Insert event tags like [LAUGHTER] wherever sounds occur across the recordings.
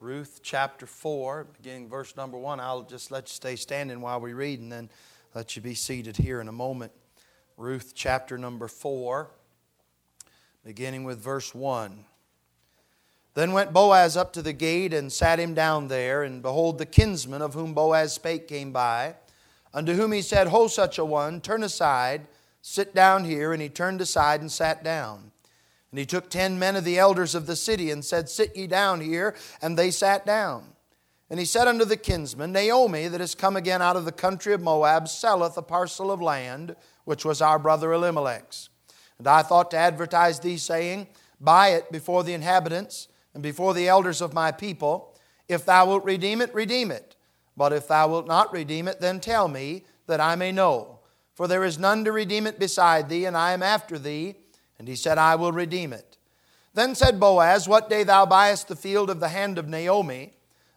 Ruth chapter 4, beginning verse number 1. I'll just let you stay standing while we read and then let you be seated here in a moment. Ruth chapter number 4, beginning with verse 1. Then went Boaz up to the gate and sat him down there, and behold, the kinsman of whom Boaz spake came by, unto whom he said, Ho, such a one, turn aside, sit down here. And he turned aside and sat down. And he took ten men of the elders of the city and said, Sit ye down here. And they sat down. And he said unto the kinsman, Naomi, that is come again out of the country of Moab, selleth a parcel of land, which was our brother Elimelech's. And I thought to advertise thee, saying, Buy it before the inhabitants and before the elders of my people. If thou wilt redeem it, redeem it. But if thou wilt not redeem it, then tell me, that I may know. For there is none to redeem it beside thee, and I am after thee and he said, I will redeem it. Then said Boaz, What day thou buyest the field of the hand of Naomi,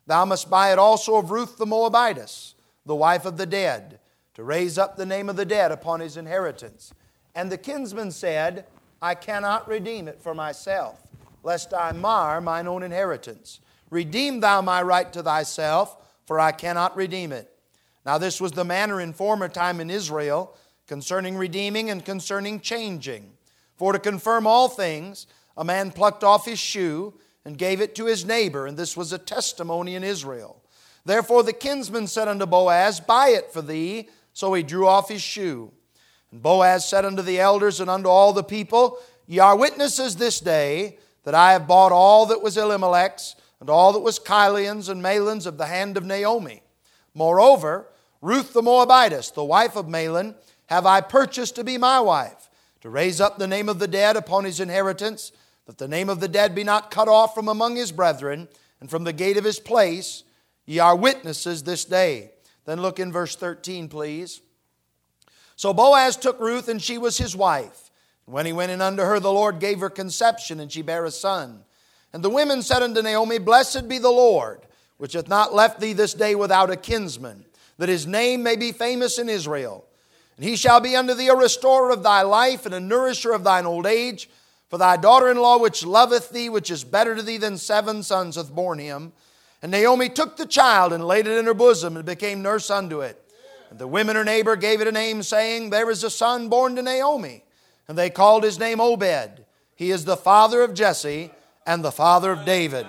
thou must buy it also of Ruth the Moabitess, the wife of the dead, to raise up the name of the dead upon his inheritance. And the kinsman said, I cannot redeem it for myself, lest I mar mine own inheritance. Redeem thou my right to thyself, for I cannot redeem it. Now, this was the manner in former time in Israel concerning redeeming and concerning changing. For to confirm all things, a man plucked off his shoe and gave it to his neighbor, and this was a testimony in Israel. Therefore the kinsman said unto Boaz, Buy it for thee. So he drew off his shoe. And Boaz said unto the elders and unto all the people, Ye are witnesses this day that I have bought all that was Elimelech's, and all that was Chilion's and Mahlon's of the hand of Naomi. Moreover, Ruth the Moabitess, the wife of Mahlon, have I purchased to be my wife to raise up the name of the dead upon his inheritance, that the name of the dead be not cut off from among his brethren, and from the gate of his place. Ye are witnesses this day. Then look in verse 13, please. So Boaz took Ruth, and she was his wife. When he went in unto her, the Lord gave her conception, and she bare a son. And the women said unto Naomi, Blessed be the Lord, which hath not left thee this day without a kinsman, that his name may be famous in Israel. And he shall be unto thee a restorer of thy life and a nourisher of thine old age. For thy daughter in law, which loveth thee, which is better to thee than seven sons, hath borne him. And Naomi took the child and laid it in her bosom and became nurse unto it. And the women her neighbor gave it a name, saying, There is a son born to Naomi. And they called his name Obed. He is the father of Jesse and the father of David.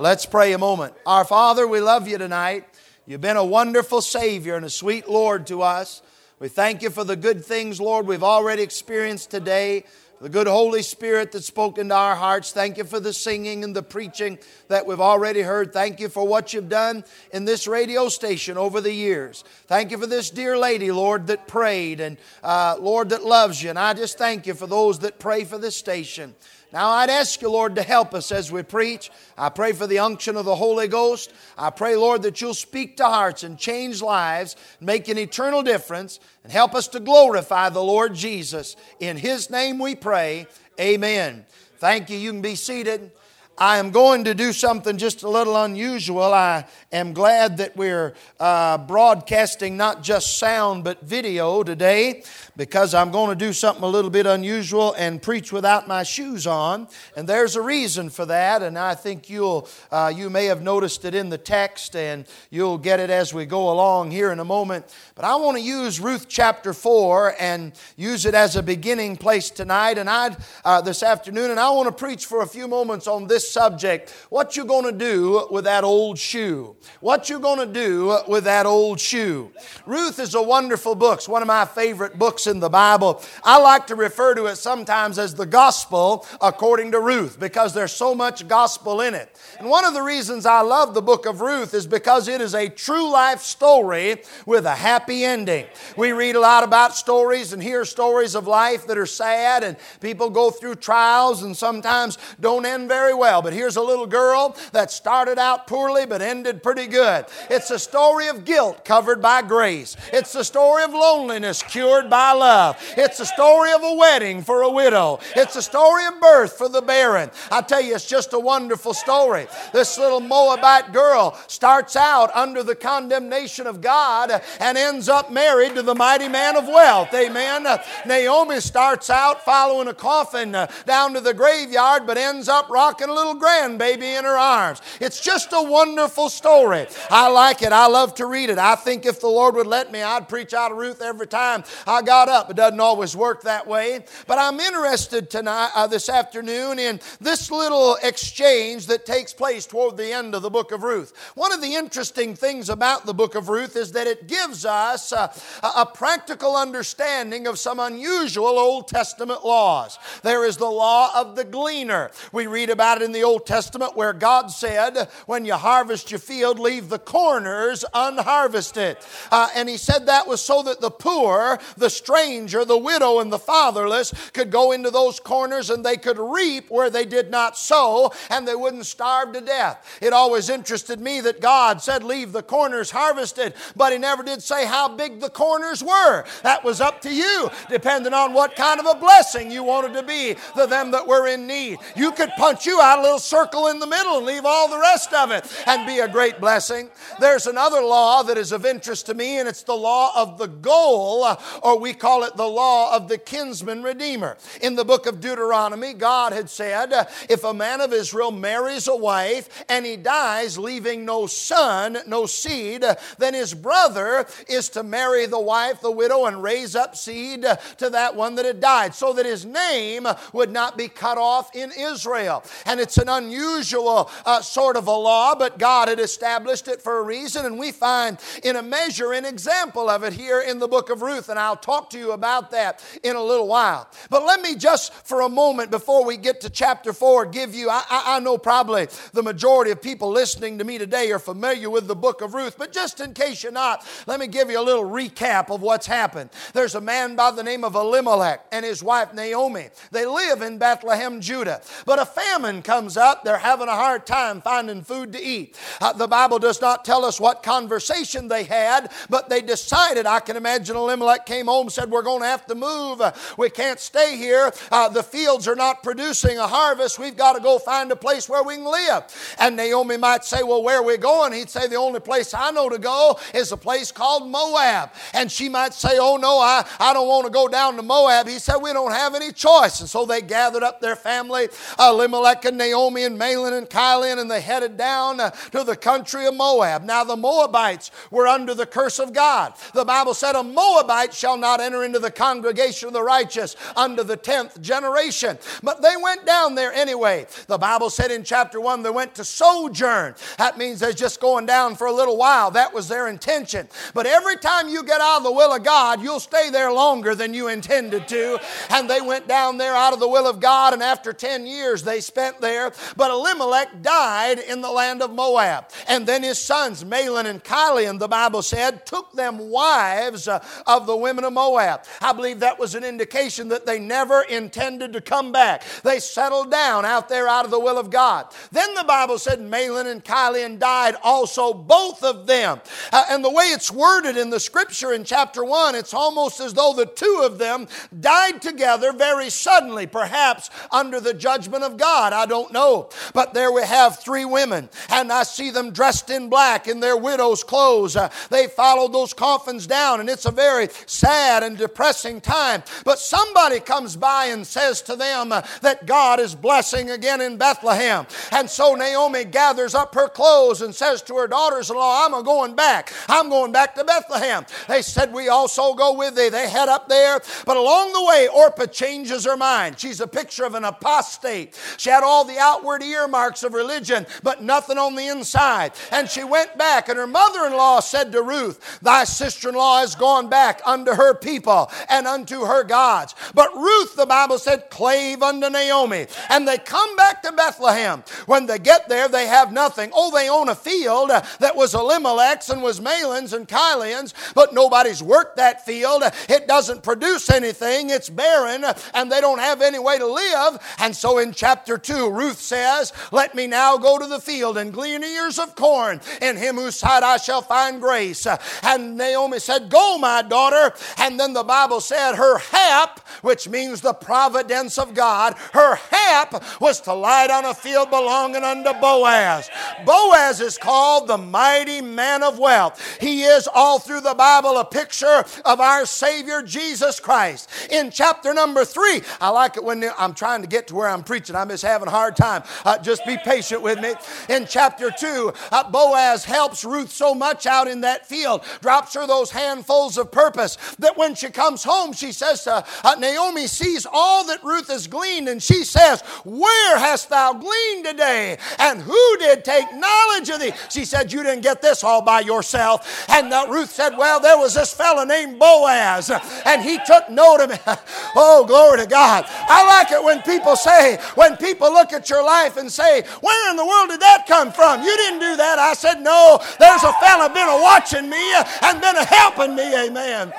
Let's pray a moment. Our Father, we love you tonight. You've been a wonderful Savior and a sweet Lord to us. We thank you for the good things, Lord, we've already experienced today. The good Holy Spirit that spoke into our hearts. Thank you for the singing and the preaching that we've already heard. Thank you for what you've done in this radio station over the years. Thank you for this dear lady, Lord, that prayed and uh, Lord, that loves you. And I just thank you for those that pray for this station. Now, I'd ask you, Lord, to help us as we preach. I pray for the unction of the Holy Ghost. I pray, Lord, that you'll speak to hearts and change lives, make an eternal difference, and help us to glorify the Lord Jesus. In His name we pray. Amen. Thank you. You can be seated. I am going to do something just a little unusual. I am glad that we're uh, broadcasting not just sound but video today because I'm going to do something a little bit unusual and preach without my shoes on. And there's a reason for that, and I think you'll, uh, you may have noticed it in the text and you'll get it as we go along here in a moment. But I want to use Ruth chapter 4 and use it as a beginning place tonight and I uh, this afternoon, and I want to preach for a few moments on this subject, what you going to do with that old shoe. What you going to do with that old shoe. Ruth is a wonderful book. It's one of my favorite books in the Bible. I like to refer to it sometimes as the gospel according to Ruth because there's so much gospel in it. And one of the reasons I love the book of Ruth is because it is a true life story with a happy ending. We read a lot about stories and hear stories of life that are sad and people go through trials and sometimes don't end very well. But here's a little girl that started out poorly but ended pretty good. It's a story of guilt covered by grace. It's the story of loneliness cured by love. It's a story of a wedding for a widow. It's a story of birth for the barren. I tell you, it's just a wonderful story. This little Moabite girl starts out under the condemnation of God and ends up married to the mighty man of wealth. Amen. Naomi starts out following a coffin down to the graveyard but ends up rocking a little little grandbaby in her arms. It's just a wonderful story. I like it. I love to read it. I think if the Lord would let me, I'd preach out of Ruth every time I got up. It doesn't always work that way. But I'm interested tonight, uh, this afternoon, in this little exchange that takes place toward the end of the book of Ruth. One of the interesting things about the book of Ruth is that it gives us uh, a practical understanding of some unusual Old Testament laws. There is the law of the gleaner. We read about it in the Old Testament where God said, When you harvest your field, leave the corners unharvested. Uh, and He said that was so that the poor, the stranger, the widow, and the fatherless could go into those corners and they could reap where they did not sow and they wouldn't starve to death. It always interested me that God said, Leave the corners harvested, but He never did say how big the corners were. That was up to you, depending on what kind of a blessing you wanted to be to them that were in need. You could punch you out a little circle in the middle and leave all the rest of it and be a great blessing. There's another law that is of interest to me, and it's the law of the goel, uh, or we call it the law of the kinsman redeemer. In the book of Deuteronomy, God had said, uh, if a man of Israel marries a wife and he dies leaving no son, no seed, uh, then his brother is to marry the wife, the widow, and raise up seed to that one that had died, so that his name would not be cut off in Israel. And it's an unusual uh, sort of a law, but God had established it for a reason, and we find in a measure an example of it here in the book of Ruth, and I'll talk to you about that in a little while. But let me just for a moment before we get to chapter 4 give you, I, I know probably the majority of people listening to me today are familiar with the book of Ruth, but just in case you're not, let me give you a little recap of what's happened. There's a man by the name of Elimelech and his wife Naomi. They live in Bethlehem, Judah. But a famine comes up. They're having a hard time finding food to eat. Uh, the Bible does not tell us what conversation they had, but they decided. I can imagine Elimelech came home said, We're going to have to move. We can't stay here. Uh, the fields are not producing a harvest. We've got to go find a place where we can live. And Naomi might say, Well, where are we going? He'd say, The only place I know to go is a place called Moab. And she might say, Oh, no, I, I don't want to go down to Moab. He said, We don't have any choice. And so they gathered up their family, Elimelech and Naomi and Mahlon and Chilion, and they headed down uh, to the country of Moab. Now, the Moabites were under the curse of God. The Bible said, A Moabite shall not enter into the congregation of the righteous under the tenth generation. But they went down there anyway. The Bible said in chapter 1 they went to sojourn. That means they're just going down for a little while. That was their intention. But every time you get out of the will of God, you'll stay there longer than you intended to. And they went down there out of the will of God, and after 10 years they spent there. But Elimelech died in the land of Moab. And then his sons, Mahlon and Chilion, the Bible said, took them wives uh, of the women of Moab. I believe that was an indication that they never intended to come back. They settled down out there out of the will of God. Then the Bible said Mahlon and Chilion died also, both of them. Uh, and the way it's worded in the scripture in chapter 1, it's almost as though the two of them died together very suddenly, perhaps under the judgment of God. I don't know. But there we have three women, and I see them dressed in black in their widow's clothes. Uh, they followed those coffins down, and it's a very sad and depressing time. But somebody comes by and says to them uh, that God is blessing again in Bethlehem. And so Naomi gathers up her clothes and says to her daughters in law, I'm going back. I'm going back to Bethlehem. They said, We also go with thee. They head up there. But along the way, Orpah changes her mind. She's a picture of an apostate. She had all the outward earmarks of religion, but nothing on the inside. And she went back, and her mother in law said to Ruth, Thy sister in law has gone back unto her people and unto her gods. But Ruth, the Bible said, clave unto Naomi. And they come back to Bethlehem. When they get there, they have nothing. Oh, they own a field that was Elimelech's and was Mahlon's and Chilion's, but nobody's worked that field. It doesn't produce anything, it's barren, and they don't have any way to live. And so in chapter 2, Ruth says, Let me now go to the field and glean ears of corn, in him whose sight I shall find grace. And Naomi said, Go, my daughter. And then the Bible said, Her hap, which means the providence of God, her hap was to lie down a field belonging unto Boaz. Boaz is called the mighty man of wealth. He is all through the Bible a picture of our Savior Jesus Christ. In chapter number three, I like it when I'm trying to get to where I'm preaching. I'm just having hard hard time. Uh, just be patient with me. In chapter 2, uh, Boaz helps Ruth so much out in that field, drops her those handfuls of purpose that when she comes home, she says to uh, Naomi, sees all that Ruth has gleaned, and she says, Where hast thou gleaned today? And who did take knowledge of thee? She said, You didn't get this all by yourself. And uh, Ruth said, Well, there was this fellow named Boaz, and he took note of me. [LAUGHS] oh, glory to God. I like it when people say, when people look at your life and say, Where in the world did that come from? You didn't do that. I said, No, there's a fella been a watching me and been a helping me. Amen.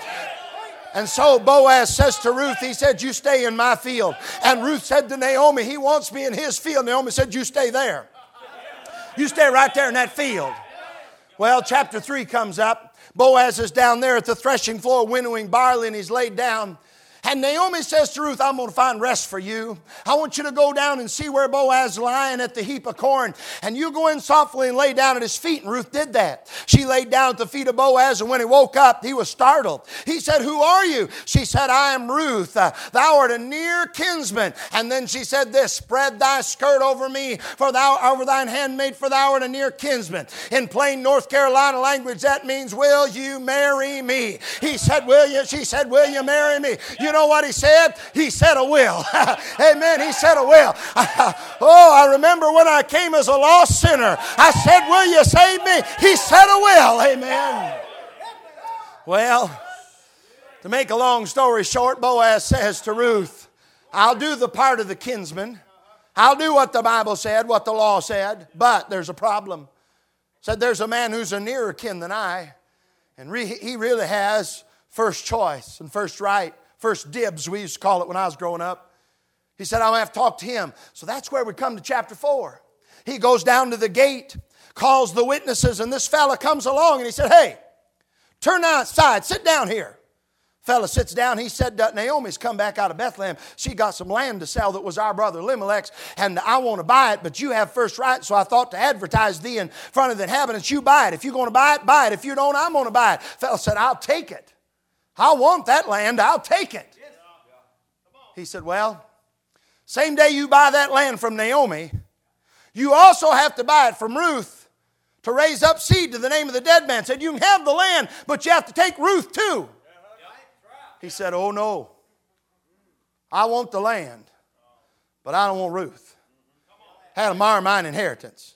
And so Boaz says to Ruth, he said, You stay in my field. And Ruth said to Naomi, He wants me in his field. Naomi said, You stay there. You stay right there in that field. Well, chapter 3 comes up. Boaz is down there at the threshing floor winnowing barley, and he's laid down. And Naomi says to Ruth, I'm going to find rest for you. I want you to go down and see where Boaz is lying at the heap of corn. And you go in softly and lay down at his feet. And Ruth did that. She laid down at the feet of Boaz, and when he woke up, he was startled. He said, Who are you? She said, I am Ruth. Uh, thou art a near kinsman. And then she said this Spread thy skirt over me, for thou over thine handmaid, for thou art a near kinsman. In plain North Carolina language, that means, Will you marry me? He said, Will you? She said, Will you marry me? You you know what he said? He said, I will. [LAUGHS] Amen. He said, I will. [LAUGHS] oh, I remember when I came as a lost sinner. I said, Will you save me? He said, I will. Amen. Well, to make a long story short, Boaz says to Ruth, I'll do the part of the kinsman. I'll do what the Bible said, what the law said, but there's a problem. Said there's a man who's a nearer kin than I, and re- he really has first choice and first right. First dibs, we used to call it when I was growing up. He said, to have to talk to him. So that's where we come to chapter 4. He goes down to the gate, calls the witnesses, and this fella comes along and he said, Hey, turn outside, sit down here. Fella sits down. He said, Naomi's come back out of Bethlehem. She got some land to sell that was our brother Elimelech's, and I want to buy it, but you have first right. So I thought to advertise thee in front of the inhabitants. You buy it. If you're going to buy it, buy it. If you don't, I'm going to buy it. Fella said, I'll take it. I want that land, I'll take it. He said, Well, same day you buy that land from Naomi, you also have to buy it from Ruth to raise up seed to the name of the dead man. Said, You can have the land, but you have to take Ruth too. Uh-huh. He said, Oh no. I want the land, but I don't want Ruth. Had a mar mine inheritance.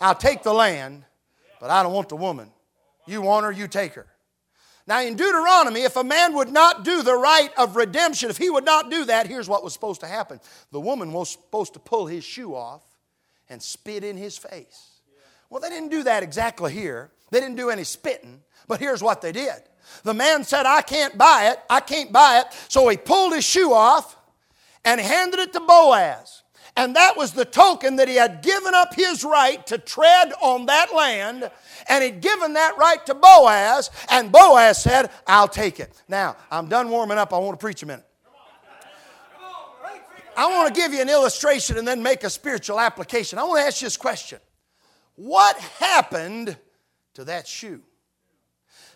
I'll take the land, but I don't want the woman. You want her, you take her. Now, in Deuteronomy, if a man would not do the rite of redemption, if he would not do that, here's what was supposed to happen the woman was supposed to pull his shoe off and spit in his face. Well, they didn't do that exactly here. They didn't do any spitting, but here's what they did. The man said, I can't buy it. I can't buy it. So he pulled his shoe off and handed it to Boaz. And that was the token that he had given up his right to tread on that land and he'd given that right to Boaz, and Boaz said, I'll take it. Now, I'm done warming up. I want to preach a minute. I want to give you an illustration and then make a spiritual application. I want to ask you this question What happened to that shoe?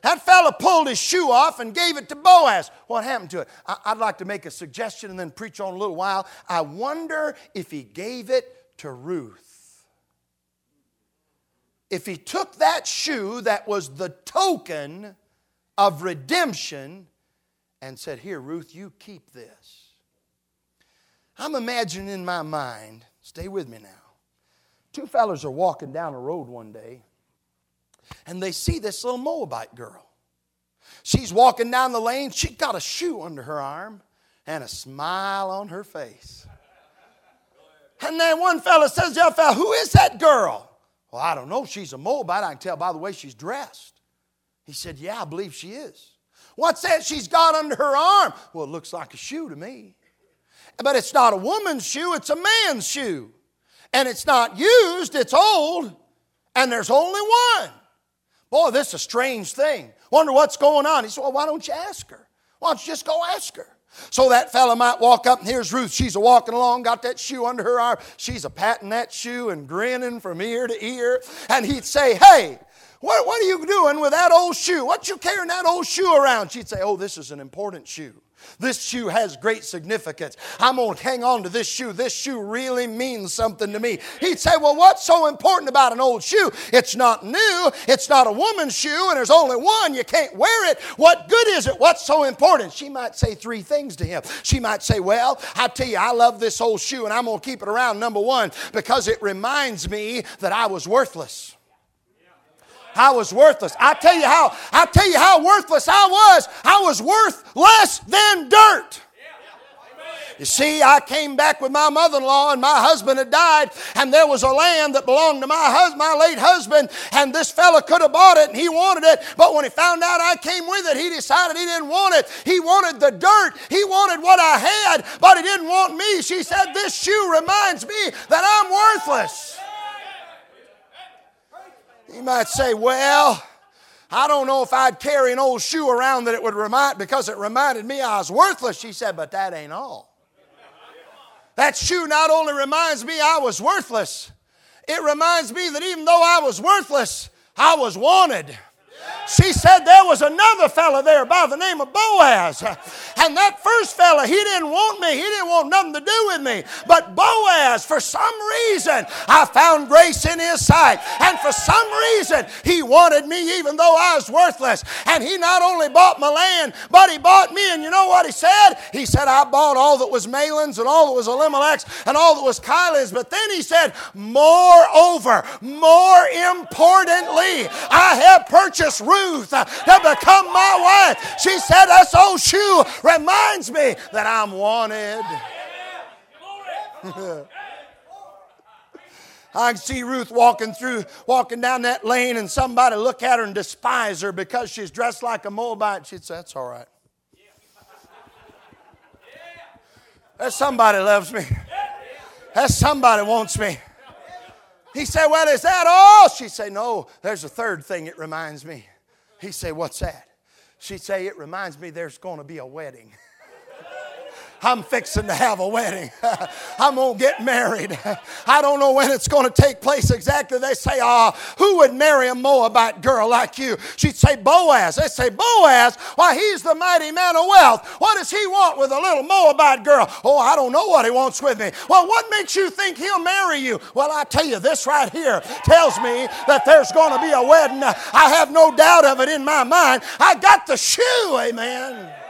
That fella pulled his shoe off and gave it to Boaz. What happened to it? I'd like to make a suggestion and then preach on a little while. I wonder if he gave it to Ruth if he took that shoe that was the token of redemption and said, Here, Ruth, you keep this. I'm imagining in my mind, stay with me now. Two fellas are walking down a road one day and they see this little Moabite girl. She's walking down the lane, she got a shoe under her arm and a smile on her face. And then one fella says to the other fella, Who is that girl? Well, I don't know. She's a Moabite. I can tell by the way she's dressed. He said, Yeah, I believe she is. What's that she's got under her arm? Well, it looks like a shoe to me. But it's not a woman's shoe, it's a man's shoe. And it's not used, it's old, and there's only one. Boy, this is a strange thing. Wonder what's going on. He said, Well, why don't you ask her? Why don't you just go ask her? So that fella might walk up, and here's Ruth. She's a walking along, got that shoe under her arm. She's a patting that shoe and grinning from ear to ear. And he'd say, Hey, What, what are you doing with that old shoe? What you carrying that old shoe around? She'd say, Oh, this is an important shoe. This shoe has great significance. I'm going to hang on to this shoe. This shoe really means something to me. He'd say, Well, what's so important about an old shoe? It's not new. It's not a woman's shoe, and there's only one. You can't wear it. What good is it? What's so important? She might say three things to him. She might say, Well, I tell you, I love this old shoe, and I'm going to keep it around, number one, because it reminds me that I was worthless. I was worthless. I tell you how, I tell you how worthless I was. I was worth less than dirt. You see, I came back with my mother-in-law, and my husband had died, and there was a land that belonged to my husband, my late husband, and this fella could have bought it, and he wanted it. But when he found out I came with it, he decided he didn't want it. He wanted the dirt. He wanted what I had, but he didn't want me. She said, "This shoe reminds me that I'm worthless." You might say, well, I don't know if I'd carry an old shoe around that it would remind because it reminded me I was worthless. She said, but that ain't all. That shoe not only reminds me I was worthless, it reminds me that even though I was worthless, I was wanted. She said there was another fella there by the name of Boaz. And that first fella, he didn't want me. He didn't want nothing to do with me. But Boaz, for some reason, I found grace in his sight. And for some reason, he wanted me even though I was worthless. And he not only bought my land, but he bought me. And you know what he said? He said, I bought all that was Mahlon's and all that was Elimelech's and all that was Chilion's. But then he said, Moreover, more importantly, I have purchased Ruth to become my wife. She said, This old shoe reminds me that I'm wanted. [LAUGHS] I can see Ruth walking through, walking down that lane, and somebody look at her and despise her because she's dressed like a Moabite. She'd say, That's all right. That somebody loves me. That somebody wants me. He said, Well, is that all? She'd say, No, there's a third thing it reminds me. He'd say, What's that? She'd say, It reminds me there's going to be a wedding. [LAUGHS] I'm fixing to have a wedding. [LAUGHS] I'm going to get married. [LAUGHS] I don't know when it's going to take place exactly. They say, Ah, oh, who would marry a Moabite girl like you? She'd say, Boaz. They say, Boaz? Why, he's the mighty man of wealth. What does he want with a little Moabite girl? Oh, I don't know what he wants with me. Well, what makes you think he'll marry you? Well, I tell you, this right here tells me that there's going to be a wedding. I have no doubt of it in my mind. I got the shoe, amen.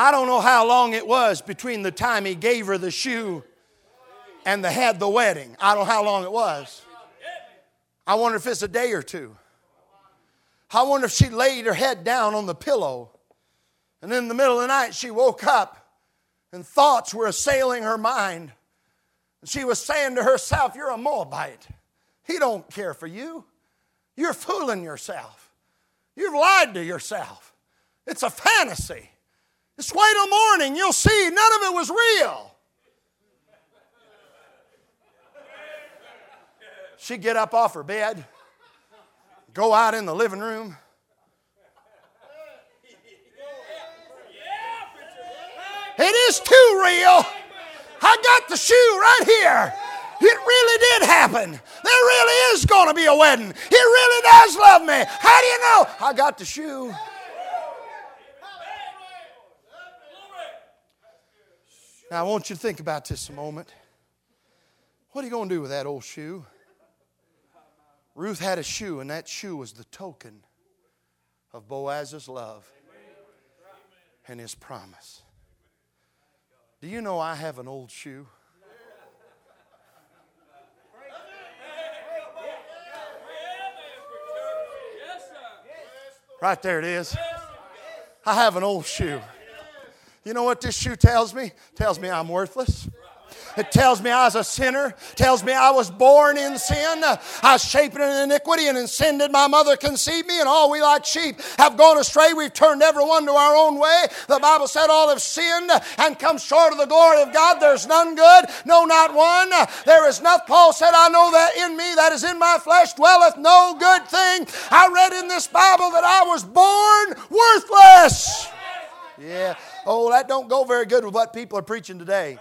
I don't know how long it was between the time he gave her the shoe and they had the wedding. I don't know how long it was. I wonder if it's a day or two. I wonder if she laid her head down on the pillow and in the middle of the night she woke up and thoughts were assailing her mind. And she was saying to herself, You're a Moabite. He don't care for you. You're fooling yourself. You've lied to yourself. It's a fantasy. Just wait till morning, you'll see none of it was real. She'd get up off her bed, go out in the living room. It is too real. I got the shoe right here. It really did happen. There really is going to be a wedding. He really does love me. How do you know? I got the shoe. Now, I want you to think about this a moment. What are you going to do with that old shoe? Ruth had a shoe, and that shoe was the token of Boaz's love and his promise. Do you know I have an old shoe? Right there it is. I have an old shoe. You know what this shoe tells me? Tells me I'm worthless. It tells me I was a sinner. It tells me I was born in sin. I was shapen in iniquity, and in sin did my mother conceive me. And all we like sheep have gone astray. We've turned everyone to our own way. The Bible said all have sinned and come short of the glory of God. There's none good, no, not one. There is nothing. Paul said, I know that in me, that is in my flesh, dwelleth no good thing. I read in this Bible that I was born worthless. Yeah. Oh, that don't go very good with what people are preaching today.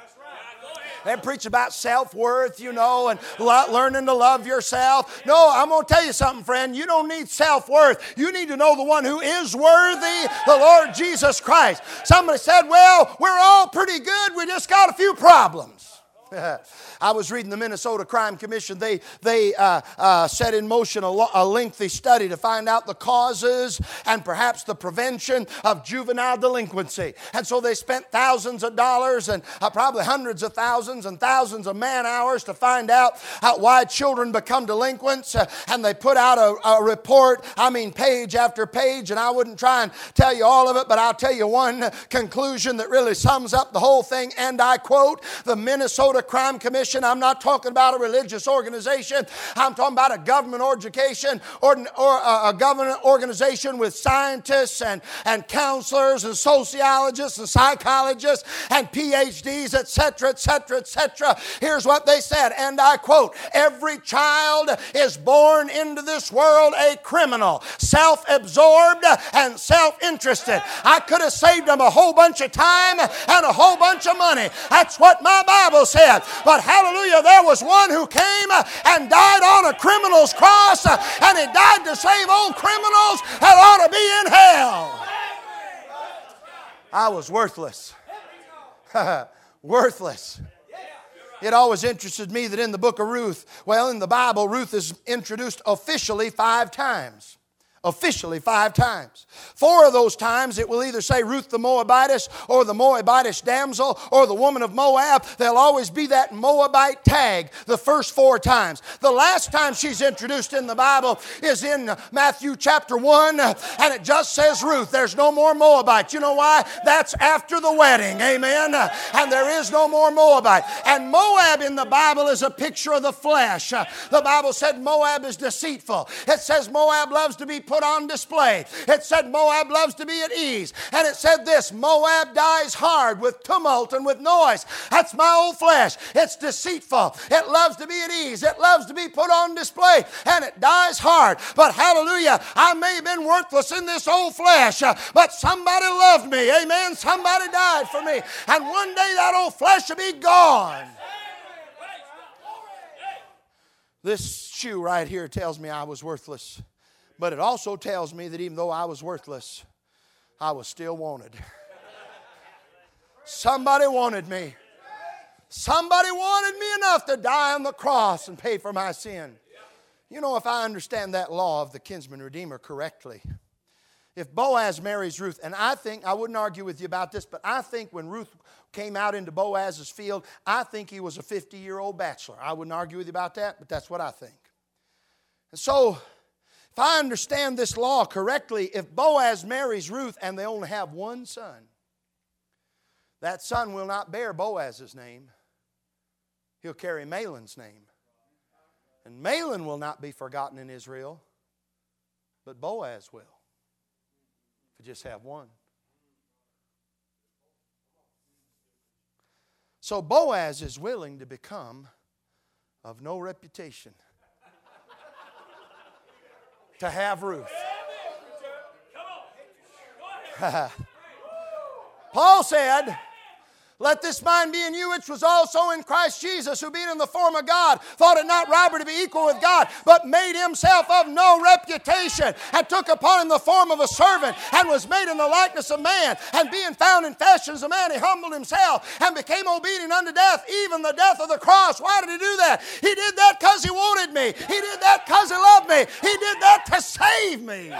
They preach about self worth, you know, and learning to love yourself. No, I'm going to tell you something, friend. You don't need self worth. You need to know the one who is worthy, the Lord Jesus Christ. Somebody said, Well, we're all pretty good. We just got a few problems. [LAUGHS] I was reading the Minnesota Crime Commission. They, they uh, uh, set in motion a, lo- a, lengthy study to find out the causes and perhaps the prevention of juvenile delinquency. And so they spent thousands of dollars and uh, probably hundreds of thousands and thousands of man hours to find out why children become delinquents. Uh, and they put out a, a report, I mean, page after page. And I wouldn't try and tell you all of it, but I'll tell you one conclusion that really sums up the whole thing. And I quote The Minnesota Crime Commission I'm not talking about a religious organization. I'm talking about a government education or, or a government organization with scientists and, and counselors and sociologists and psychologists and PhDs, etc., etc., etc. Here's what they said, and I quote Every child is born into this world a criminal, self absorbed and self interested. I could have saved them a whole bunch of time and a whole bunch of money. That's what my Bible said. But how hallelujah, there was one who came uh, and died on a criminal's cross, uh, and he died to save old criminals that ought to be in hell. I was worthless. [LAUGHS] worthless. It always interested me that in the book of Ruth, well, in the Bible, Ruth is introduced officially five times officially five times. Four of those times it will either say Ruth the Moabitess or the Moabitish damsel or the woman of Moab. There'll always be that Moabite tag the first four times. The last time she's introduced in the Bible is in Matthew chapter 1 and it just says Ruth. There's no more Moabite. You know why? That's after the wedding. Amen. And there is no more Moabite. And Moab in the Bible is a picture of the flesh. The Bible said Moab is deceitful. It says Moab loves to be put on display. It said Moab loves to be at ease. And it said this Moab dies hard with tumult and with noise. That's my old flesh. It's deceitful. It loves to be at ease. It loves to be put on display. And it dies hard. But hallelujah, I may have been worthless in this old flesh, uh, but somebody loved me. Amen. Somebody died for me. And one day that old flesh will be gone. This shoe right here tells me I was worthless. But it also tells me that even though I was worthless, I was still wanted. [LAUGHS] Somebody wanted me. Somebody wanted me enough to die on the cross and pay for my sin. You know, if I understand that law of the kinsman redeemer correctly, if Boaz marries Ruth, and I think, I wouldn't argue with you about this, but I think when Ruth came out into Boaz's field, I think he was a 50 year old bachelor. I wouldn't argue with you about that, but that's what I think. And so, if I understand this law correctly, if Boaz marries Ruth and they only have one son, that son will not bear Boaz's name. He'll carry Mahlon's name. And Mahlon will not be forgotten in Israel, but Boaz will. If you just have one. So Boaz is willing to become of no reputation to have Ruth. [LAUGHS] Paul said, let this mind be in you, which was also in Christ Jesus, who being in the form of God, thought it not robbery to be equal with God, but made himself of no reputation, and took upon him the form of a servant, and was made in the likeness of man. And being found in fashion as a man, he humbled himself and became obedient unto death, even the death of the cross. Why did he do that? He did that because he wanted me. He did that because he loved me. He did that to save me.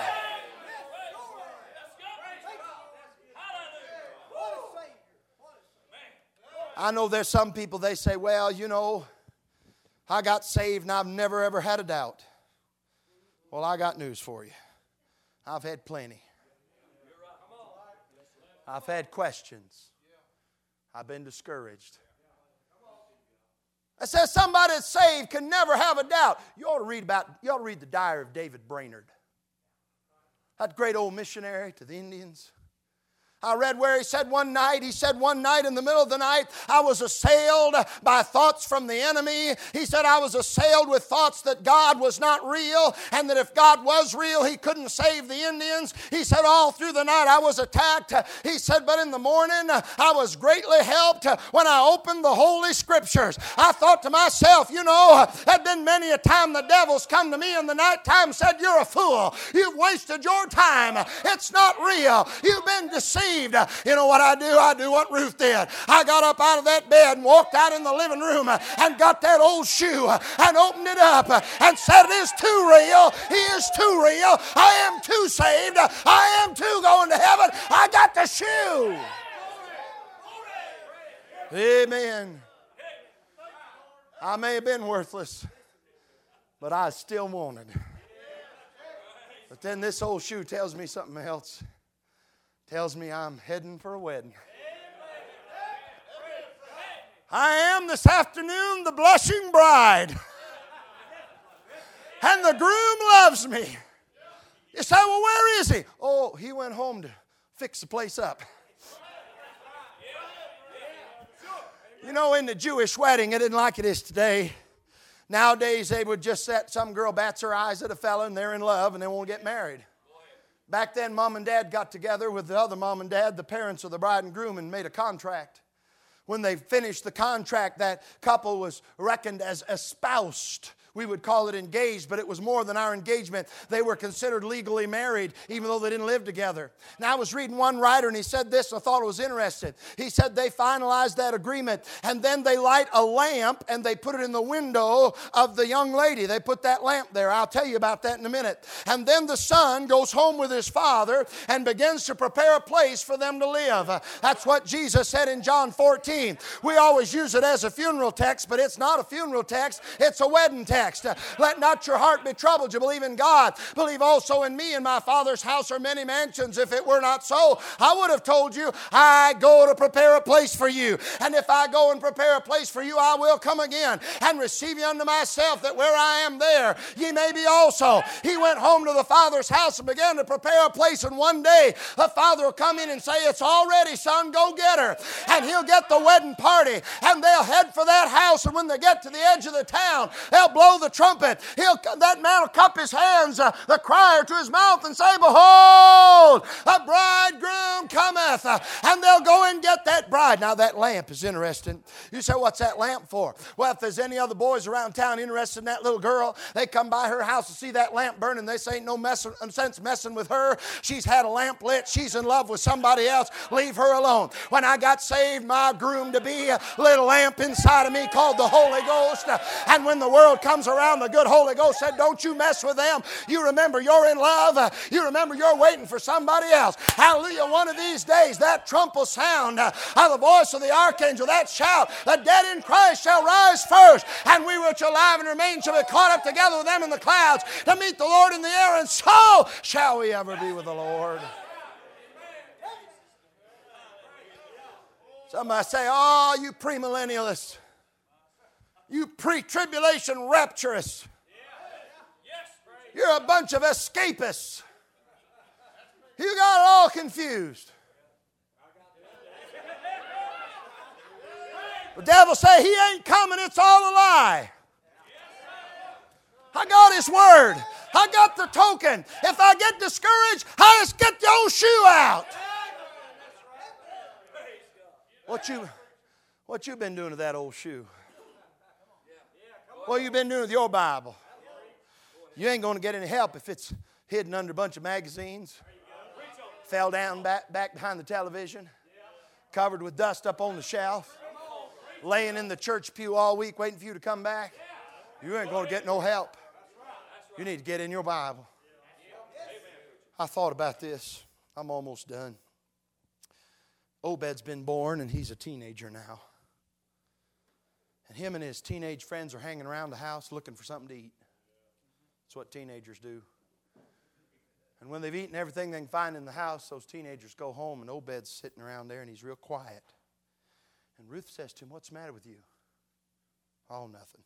I know there's some people, they say, well, you know, I got saved and I've never ever had a doubt. Well, I got news for you. I've had plenty. I've had questions. I've been discouraged. I says somebody that's saved can never have a doubt. You ought to read about, you ought to read the diary of David Brainerd. That great old missionary to the Indians. I read where he said one night, he said one night in the middle of the night, I was assailed by thoughts from the enemy. He said I was assailed with thoughts that God was not real and that if God was real, he couldn't save the Indians. He said all through the night I was attacked. He said, but in the morning I was greatly helped when I opened the Holy Scriptures. I thought to myself, you know, had been many a time the devil's come to me in the nighttime said, You're a fool. You've wasted your time. It's not real. You've been deceived deceived. You know what I do? I do what Ruth did. I got up out of that bed and walked out in the living room and got that old shoe and opened it up and said, It is too real. He is too real. I am too saved. I am too going to heaven. I got the shoe. Amen. I may have been worthless, but I still wanted. But then this old shoe tells me something else tells me I'm heading for a wedding. I am this afternoon the blushing bride. And the groom loves me. You say, well, where is he? Oh, he went home to fix the place up. You know, in the Jewish wedding, it isn't like it is today. Nowadays, they would just set some girl bats her eyes at a fella and they're in love and they won't get married. Back then, mom and dad got together with the other mom and dad, the parents of the bride and groom, and made a contract. When they finished the contract, that couple was reckoned as espoused we would call it engaged, but it was more than our engagement. They were considered legally married, even though they didn't live together. Now, I was reading one writer, and he said this, I thought it was interesting. He said they finalized that agreement, and then they light a lamp and they put it in the window of the young lady. They put that lamp there. I'll tell you about that in a minute. And then the son goes home with his father and begins to prepare a place for them to live. That's what Jesus said in John 14. We always use it as a funeral text, but it's not a funeral text, it's a wedding text text. Uh, let not your heart be troubled. You believe in God. Believe also in me. In my Father's house are many mansions. If it were not so, I would have told you, I go to prepare a place for you. And if I go and prepare a place for you, I will come again and receive you unto myself, that where I am there, ye may be also. He went home to the Father's house and began to prepare a place. And one day, the Father will come in and say, It's all ready, son, go get her. And he'll get the wedding party, and they'll head for that house. And when they get to the edge of the town, they'll blow blow the trumpet, he'll, that man will cup his hands, uh, the crier, to his mouth and say, Behold, the bridegroom cometh. Uh, and they'll go and get that bride. Now, that lamp is interesting. You say, What's that lamp for? Well, if there's any other boys around town interested in that little girl, they come by her house to see that lamp burning. They say, no messing, sense messing with her. She's had a lamp lit. She's in love with somebody else. Leave her alone. When I got saved, my groom to be a little lamp inside of me called the Holy Ghost. And when the world comes comes around, the good Holy Ghost said, Don't you mess with them. You remember you're in love. You remember you're waiting for somebody else. Hallelujah. One of these days, that trump will sound uh, the voice of the archangel, that shout, The dead in Christ shall rise first, and we which are alive and remain shall be caught up together with them in the clouds to meet the Lord in the air, and so shall we ever be with the Lord. Somebody say, Oh, you premillennialists. You pre tribulation rapturists. You're a bunch of escapists. You got it all confused. The devil say he ain't coming, it's all a lie. I got his word. I got the token. If I get discouraged, I just get the old shoe out. What you what you been doing to that old shoe? What you been doing with your Bible? You ain't going to get any help if it's hidden under a bunch of magazines, fell down back, back behind the television, covered with dust up on the shelf, laying in the church pew all week waiting for you to come back. You ain't going to get no help. You need to get in your Bible. I thought about this. I'm almost done. Obed's been born and he's a teenager now. And him and his teenage friends are hanging around the house looking for something to eat. That's what teenagers do. And when they've eaten everything they can find in the house, those teenagers go home, and Obed's sitting around there, and he's real quiet. And Ruth says to him, What's the matter with you? Oh, nothing.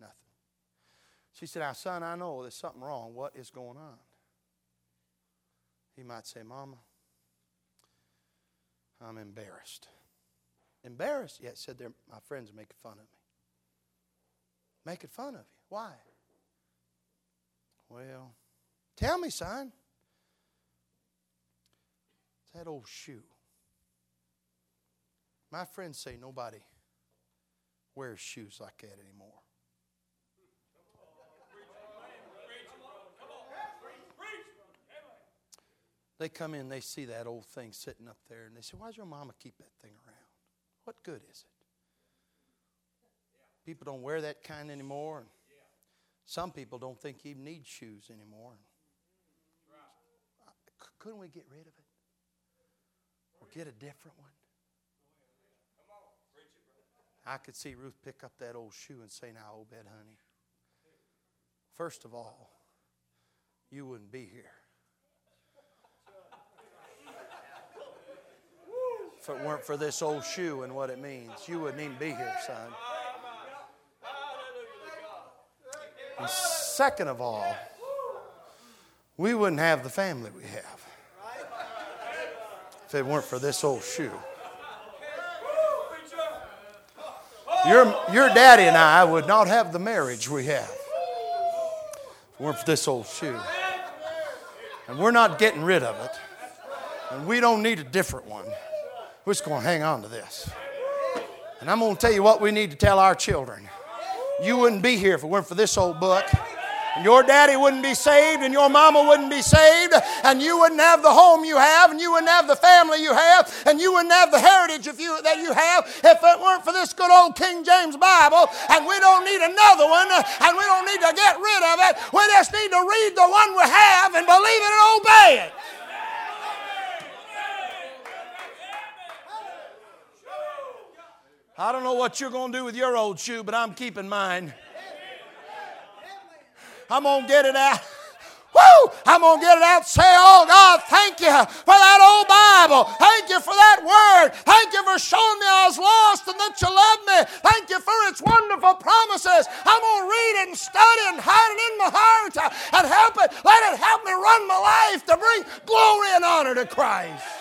Nothing. She said, Now, son, I know there's something wrong. What is going on? He might say, Mama, I'm embarrassed. Embarrassed? Yeah, said there, my friends are making fun of me. Making fun of you. Why? Well, tell me, son. It's that old shoe. My friends say nobody wears shoes like that anymore. They come in, they see that old thing sitting up there, and they say, Why does your mama keep that thing around? What good is it? People don't wear that kind anymore. Some people don't think you need shoes anymore. Couldn't we get rid of it? Or get a different one? I could see Ruth pick up that old shoe and say, Now, Obed, honey, first of all, you wouldn't be here. If it weren't for this old shoe and what it means, you wouldn't even be here, son. And second of all, we wouldn't have the family we have if it weren't for this old shoe. Your, your daddy and I would not have the marriage we have if it weren't for this old shoe. And we're not getting rid of it. And we don't need a different one. We're just going to hang on to this. And I'm going to tell you what we need to tell our children. You wouldn't be here if it weren't for this old book. And your daddy wouldn't be saved, and your mama wouldn't be saved, and you wouldn't have the home you have, and you wouldn't have the family you have, and you wouldn't have the heritage you, that you have if it weren't for this good old King James Bible. And we don't need another one, and we don't need to get rid of it. We just need to read the one we have and believe it and obey it. I don't know what you're going to do with your old shoe, but I'm keeping mine. I'm going to get it out. [LAUGHS] Woo! I'm going to get it out say, Oh God, thank you for that old Bible. Thank you for that word. Thank you for showing me I was lost and that you love me. Thank you for its wonderful promises. I'm going to read it and study and hide it in my heart and help it. Let it help me run my life to bring glory and honor to Christ.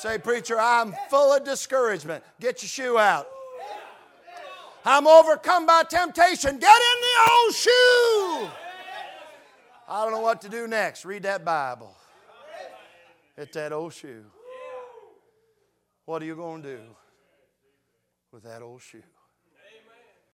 Say, preacher, I'm full of discouragement. Get your shoe out. I'm overcome by temptation. Get in the old shoe. I don't know what to do next. Read that Bible. Hit that old shoe. What are you going to do with that old shoe?